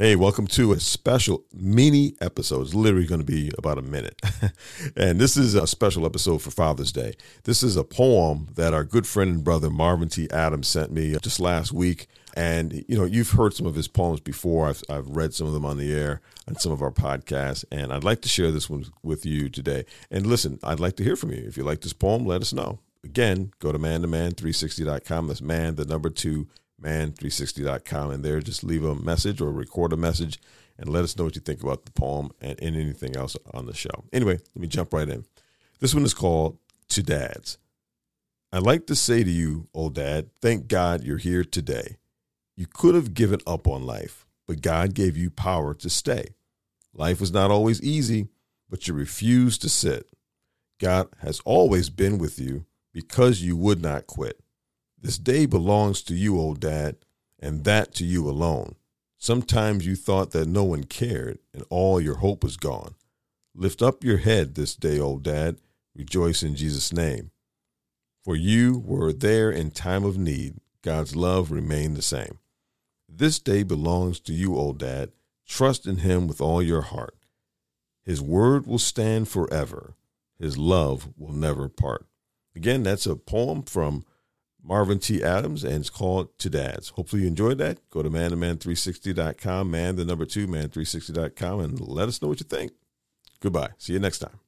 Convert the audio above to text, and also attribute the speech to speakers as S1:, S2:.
S1: Hey, welcome to a special mini episode. It's literally going to be about a minute. and this is a special episode for Father's Day. This is a poem that our good friend and brother Marvin T. Adams sent me just last week. And, you know, you've heard some of his poems before. I've, I've read some of them on the air on some of our podcasts. And I'd like to share this one with you today. And listen, I'd like to hear from you. If you like this poem, let us know. Again, go to man to man360.com. That's man, the number two man360.com, and there just leave a message or record a message and let us know what you think about the poem and, and anything else on the show. Anyway, let me jump right in. This one is called To Dads. I'd like to say to you, old dad, thank God you're here today. You could have given up on life, but God gave you power to stay. Life was not always easy, but you refused to sit. God has always been with you because you would not quit. This day belongs to you, old dad, and that to you alone. Sometimes you thought that no one cared and all your hope was gone. Lift up your head this day, old dad. Rejoice in Jesus' name. For you were there in time of need. God's love remained the same. This day belongs to you, old dad. Trust in him with all your heart. His word will stand forever. His love will never part. Again, that's a poem from Marvin T. Adams, and it's called To Dads. Hopefully you enjoyed that. Go to man360.com, man the number two, man360.com, and let us know what you think. Goodbye. See you next time.